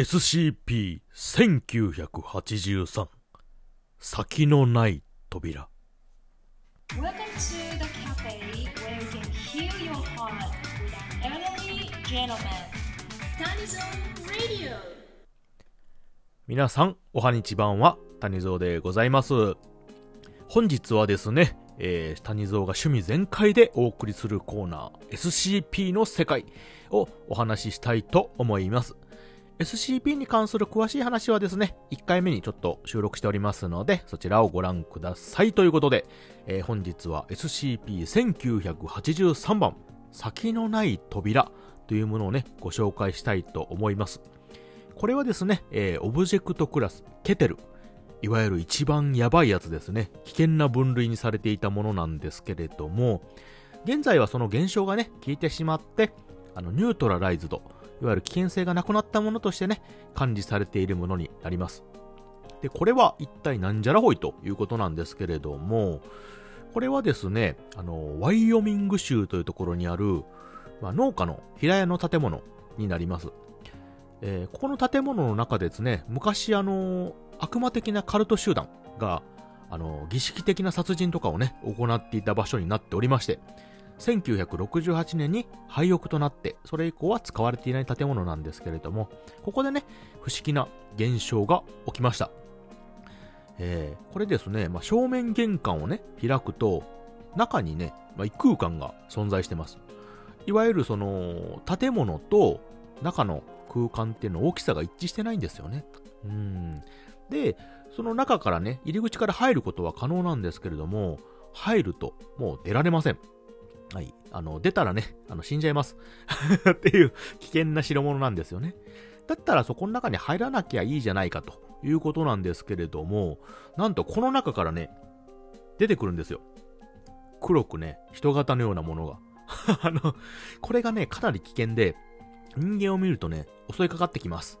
SCP-1983 先のない扉 Welcome to the cafe where you can heal your heart with an elderly gentleman. Tanizon Radio. 皆さんおはにちばんは谷蔵でございます本日はですね、えー、谷蔵が趣味全開でお送りするコーナー SCP の世界をお話ししたいと思います SCP に関する詳しい話はですね、1回目にちょっと収録しておりますので、そちらをご覧ください。ということで、えー、本日は SCP-1983 番、先のない扉というものをね、ご紹介したいと思います。これはですね、えー、オブジェクトクラス、ケテル。いわゆる一番やばいやつですね。危険な分類にされていたものなんですけれども、現在はその現象がね、効いてしまって、あの、ニュートラライズド、いわゆる危険性がなくなったものとしてね、管理されているものになります。で、これは一体なんじゃらほいということなんですけれども、これはですね、あの、ワイオミング州というところにある、まあ、農家の平屋の建物になります。えー、ここの建物の中ですね、昔あの、悪魔的なカルト集団が、あの、儀式的な殺人とかをね、行っていた場所になっておりまして、1968年に廃屋となって、それ以降は使われていない建物なんですけれども、ここでね、不思議な現象が起きました。えー、これですね、まあ、正面玄関をね、開くと、中にね、まあ、異空間が存在してます。いわゆるその、建物と中の空間っていうの大きさが一致してないんですよね。うん。で、その中からね、入り口から入ることは可能なんですけれども、入るともう出られません。はい。あの、出たらね、あの、死んじゃいます。っていう危険な代物なんですよね。だったらそこの中に入らなきゃいいじゃないかということなんですけれども、なんとこの中からね、出てくるんですよ。黒くね、人型のようなものが。あの、これがね、かなり危険で、人間を見るとね、襲いかかってきます。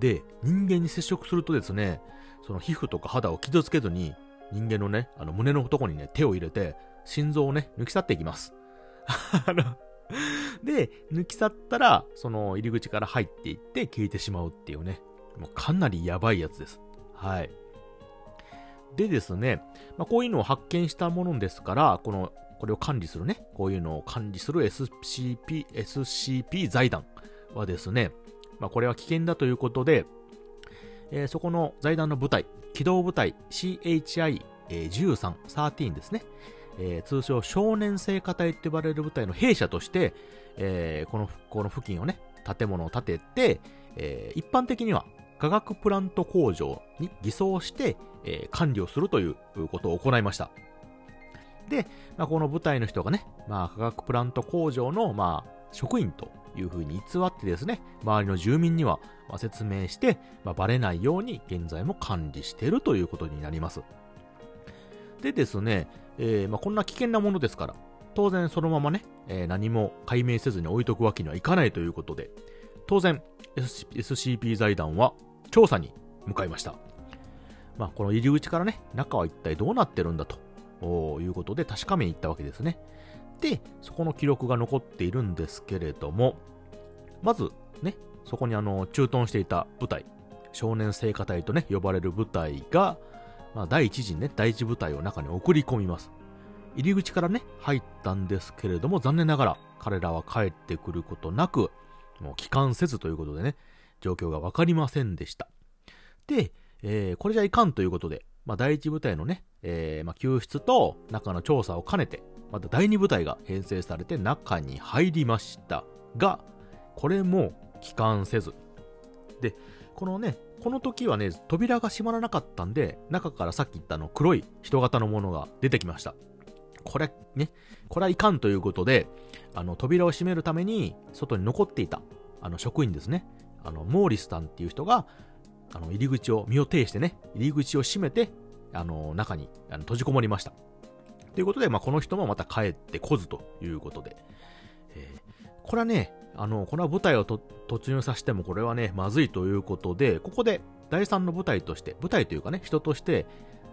で、人間に接触するとですね、その皮膚とか肌を傷つけずに、人間のね、あの胸のとこにね、手を入れて、心臓をね、抜き去っていきます。で、抜き去ったら、その入り口から入っていって消えてしまうっていうね、もうかなりやばいやつです。はい。でですね、まあ、こういうのを発見したものですから、この、これを管理するね、こういうのを管理する SCP、SCP 財団はですね、まあ、これは危険だということで、えー、そこの財団の部隊、機動部隊 CHI13、13ですね。えー、通称少年聖火隊って呼ばれる部隊の兵舎として、えー、この、この付近をね、建物を建てて、えー、一般的には化学プラント工場に偽装して、えー、管理をするということを行いました。で、まあ、この部隊の人がね、まあ、化学プラント工場の、まあ、職員という風に偽ってですね、周りの住民には、説明して、まあ、バレないように現在も管理しているということになります。でですね、えー、まあ、こんな危険なものですから、当然そのままね、えー、何も解明せずに置いとくわけにはいかないということで、当然 SCP 財団は調査に向かいました。まあ、この入り口からね、中は一体どうなってるんだということで確かめに行ったわけですね。で、そこの記録が残っているんですけれども、まずね、そこにあの、駐屯していた部隊、少年聖火隊とね、呼ばれる部隊が、まあ、第一陣ね、第一部隊を中に送り込みます。入り口からね、入ったんですけれども、残念ながら彼らは帰ってくることなく、もう帰還せずということでね、状況がわかりませんでした。で、えー、これじゃいかんということで、まあ、第一部隊のね、えー、まあ、救出と中の調査を兼ねて、また第二部隊が編成されて中に入りましたが、これも帰還せず。で、このね、この時はね、扉が閉まらなかったんで、中からさっき言ったあの黒い人型のものが出てきました。これ、ね、これはいかんということで、あの、扉を閉めるために、外に残っていた、あの、職員ですね。あの、モーリスさんっていう人が、あの、入り口を、身を挺してね、入り口を閉めて、あの、中にあの閉じこもりました。ということで、まあ、この人もまた帰ってこずということで、えー、これはね、あの、これは部隊を突入させてもこれはね、まずいということで、ここで第3の部隊として、部隊というかね、人として、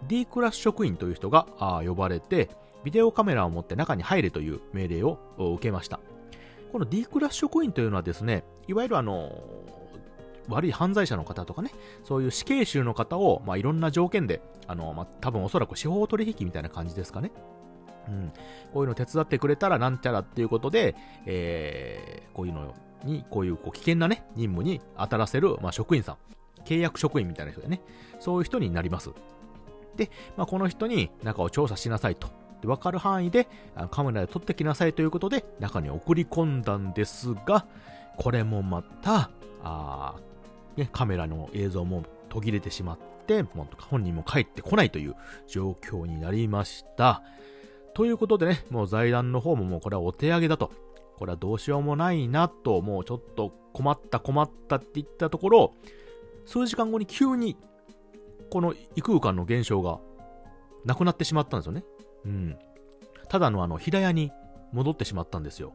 D クラス職員という人が呼ばれて、ビデオカメラを持って中に入れという命令を受けました。この D クラス職員というのはですね、いわゆるあの、悪い犯罪者の方とかね、そういう死刑囚の方を、まあ、いろんな条件で、あの、まあ、多分おそらく司法取引みたいな感じですかね。うん。こういうの手伝ってくれたらなんちゃらっていうことで、えー、こういうのに、こういうこう危険なね、任務に当たらせる、まあ、職員さん。契約職員みたいな人でね、そういう人になります。で、まあ、この人に中を調査しなさいと。で、わかる範囲でカメラで撮ってきなさいということで、中に送り込んだんですが、これもまた、あね、カメラの映像も途切れてしまって、もう本人も帰ってこないという状況になりました。ということでね、もう財団の方ももうこれはお手上げだと。これはどうしようもないなと、もうちょっと困った困ったって言ったところ、数時間後に急に、この異空間の現象がなくなってしまったんですよね。うん。ただのあの、平屋に戻ってしまったんですよ。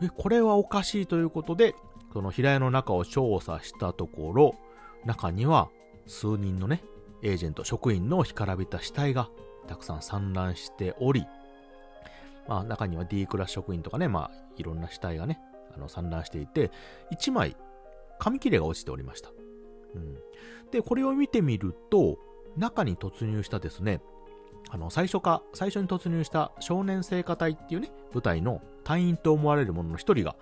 え、これはおかしいということで、その平屋の中を調査したところ、中には数人のね、エージェント、職員の干からびた死体がたくさん散乱しており、まあ中には D クラス職員とかね、まあいろんな死体がね、あの散乱していて、1枚紙切れが落ちておりました。うん。で、これを見てみると、中に突入したですね、あの、最初か、最初に突入した少年聖歌隊っていうね、部隊の隊員と思われる者の一人が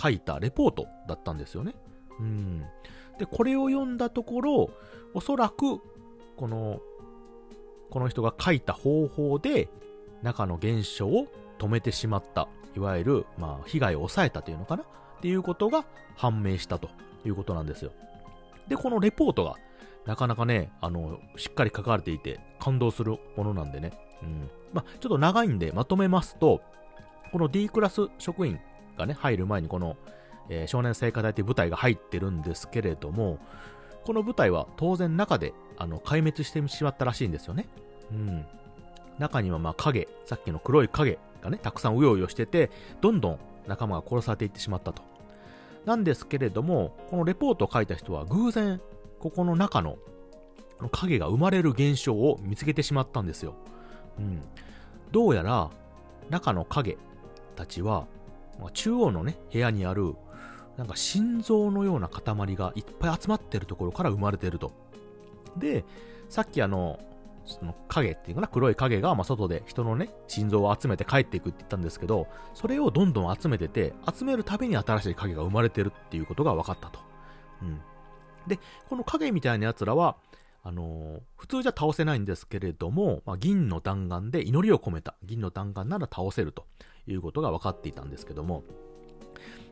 書いたレポートだったんですよね。うん。で、これを読んだところ、おそらく、この、この人が書いた方法で、中の現象を止めてしまった。いわゆる、まあ、被害を抑えたというのかなっていうことが判明したということなんですよ。で、このレポートがなかなかね、あの、しっかり書かれていて、感動するものなんでね。うん。まあ、ちょっと長いんでまとめますと、この D クラス職員がね、入る前にこの、えー、少年聖火隊という部隊が入ってるんですけれども、この部隊は当然中で、あの、壊滅してしまったらしいんですよね。うん。中にはまあ影、さっきの黒い影がね、たくさんうようよしてて、どんどん仲間が殺されていってしまったと。なんですけれども、このレポートを書いた人は偶然、ここの中の影が生まれる現象を見つけてしまったんですよ。うん。どうやら、中の影たちは、中央のね、部屋にある、なんか心臓のような塊がいっぱい集まってるところから生まれてると。で、さっきあの、その影っていうかな、黒い影が、ま、外で人のね、心臓を集めて帰っていくって言ったんですけど、それをどんどん集めてて、集めるたびに新しい影が生まれてるっていうことが分かったと。うん。で、この影みたいな奴らは、あのー、普通じゃ倒せないんですけれども、まあ、銀の弾丸で祈りを込めた銀の弾丸なら倒せるということが分かっていたんですけども、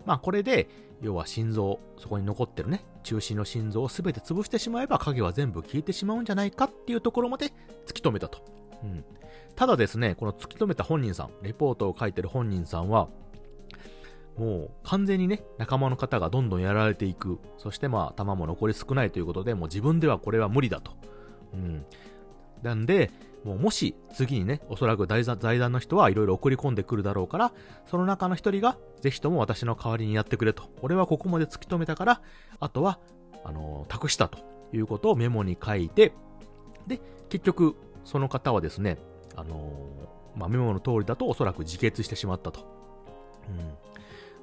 まあこれで、要は心臓、そこに残ってるね、中心の心臓を全て潰してしまえば影は全部消えてしまうんじゃないかっていうところまで突き止めたと。うん。ただですね、この突き止めた本人さん、レポートを書いてる本人さんは、もう完全にね、仲間の方がどんどんやられていく。そしてまあ、弾も残り少ないということで、もう自分ではこれは無理だと。うん。なんで、もうもし次にね、おそらく財団の人はいろいろ送り込んでくるだろうから、その中の一人が、ぜひとも私の代わりにやってくれと。俺はここまで突き止めたから、あとは、あのー、託したということをメモに書いて、で、結局、その方はですね、あのー、まあ、メモの通りだとおそらく自決してしまったと。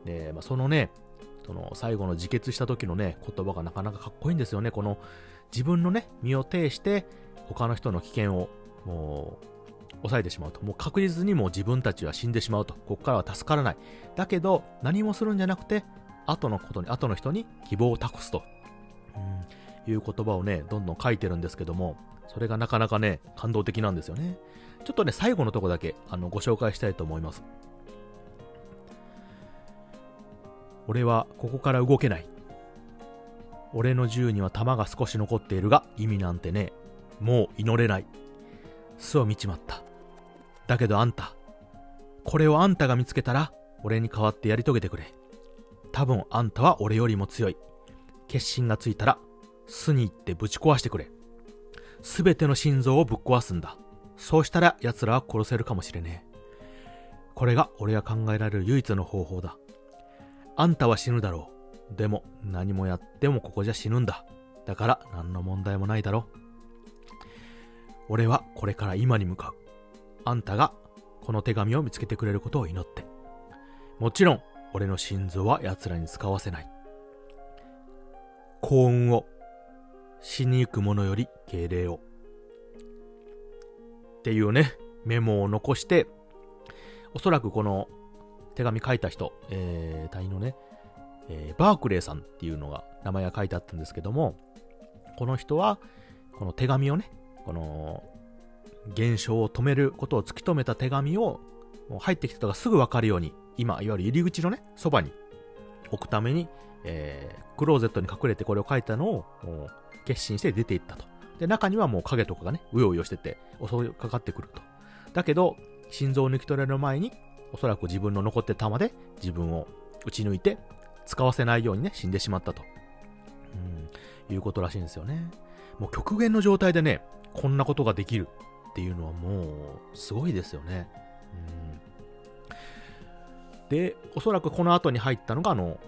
うん。で、まあ、そのね、その最後の自決した時のね、言葉がなかなかかっこいいんですよね。この自分のね、身を挺して他の人の危険をもう、抑えてしまうと。もう確実にもう自分たちは死んでしまうと。ここからは助からない。だけど、何もするんじゃなくて、後のことに、後の人に希望を託すと。うん、いう言葉をね、どんどん書いてるんですけども、それがなかなかね、感動的なんですよね。ちょっとね、最後のとこだけ、あの、ご紹介したいと思います。俺はここから動けない。俺の銃には弾が少し残っているが、意味なんてね、もう祈れない。巣を見ちまった。だけどあんた、これをあんたが見つけたら、俺に代わってやり遂げてくれ。多分あんたは俺よりも強い。決心がついたら、巣に行ってぶち壊してくれ。すべての心臓をぶっ壊すんだ。そうしたら奴らは殺せるかもしれねえ。これが俺が考えられる唯一の方法だ。あんたは死ぬだろう。でも何もやってもここじゃ死ぬんだ。だから何の問題もないだろう。俺はこれから今に向かう。あんたがこの手紙を見つけてくれることを祈って。もちろん、俺の心臓は奴らに使わせない。幸運を、死にゆく者より敬礼を。っていうね、メモを残して、おそらくこの手紙書いた人、えー、隊員のね、えー、バークレーさんっていうのが名前が書いてあったんですけども、この人は、この手紙をね、この、現象を止めることを突き止めた手紙を、入ってきた人がすぐわかるように、今、いわゆる入り口のね、そばに置くために、えー、クローゼットに隠れてこれを書いたのを、決心して出ていったと。で、中にはもう影とかがね、うようよしてて、襲いかかってくると。だけど、心臓を抜き取られる前に、おそらく自分の残って玉で自分を打ち抜いて、使わせないようにね、死んでしまったと。うん、いうことらしいんですよね。もう極限の状態でね、こんなことができるっていうのはもう、すごいですよね。うん、で、おそらくこの後に入ったのが、あの、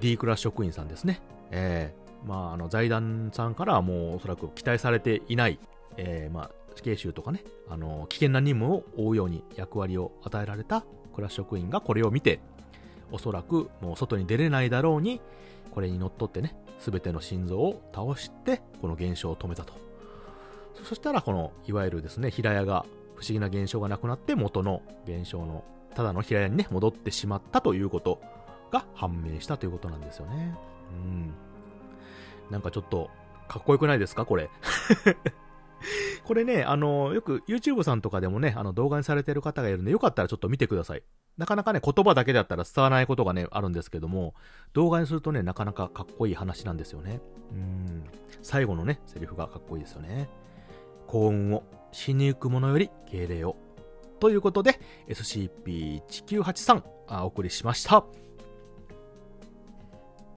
D クラス職員さんですね。えー、まあ、あの、財団さんからはもうおそらく期待されていない、えー、まあ、死刑囚とかね、あの、危険な任務を負うように役割を与えられたクラス職員がこれを見て、おそらくもう外に出れないだろうに、これにのっとってね、すべての心臓を倒して、この現象を止めたと。そしたら、この、いわゆるですね、平屋が、不思議な現象がなくなって、元の現象の、ただの平屋にね、戻ってしまったということが判明したということなんですよね。うん。なんかちょっと、かっこよくないですかこれ。これね、あの、よく YouTube さんとかでもね、あの動画にされてる方がいるんで、よかったらちょっと見てください。なかなかね、言葉だけだったら伝わらないことがね、あるんですけども、動画にするとね、なかなかかっこいい話なんですよね。うん。最後のね、セリフがかっこいいですよね。幸運を、死にゆく者より敬礼を。ということで、SCP-1983、お送りしました。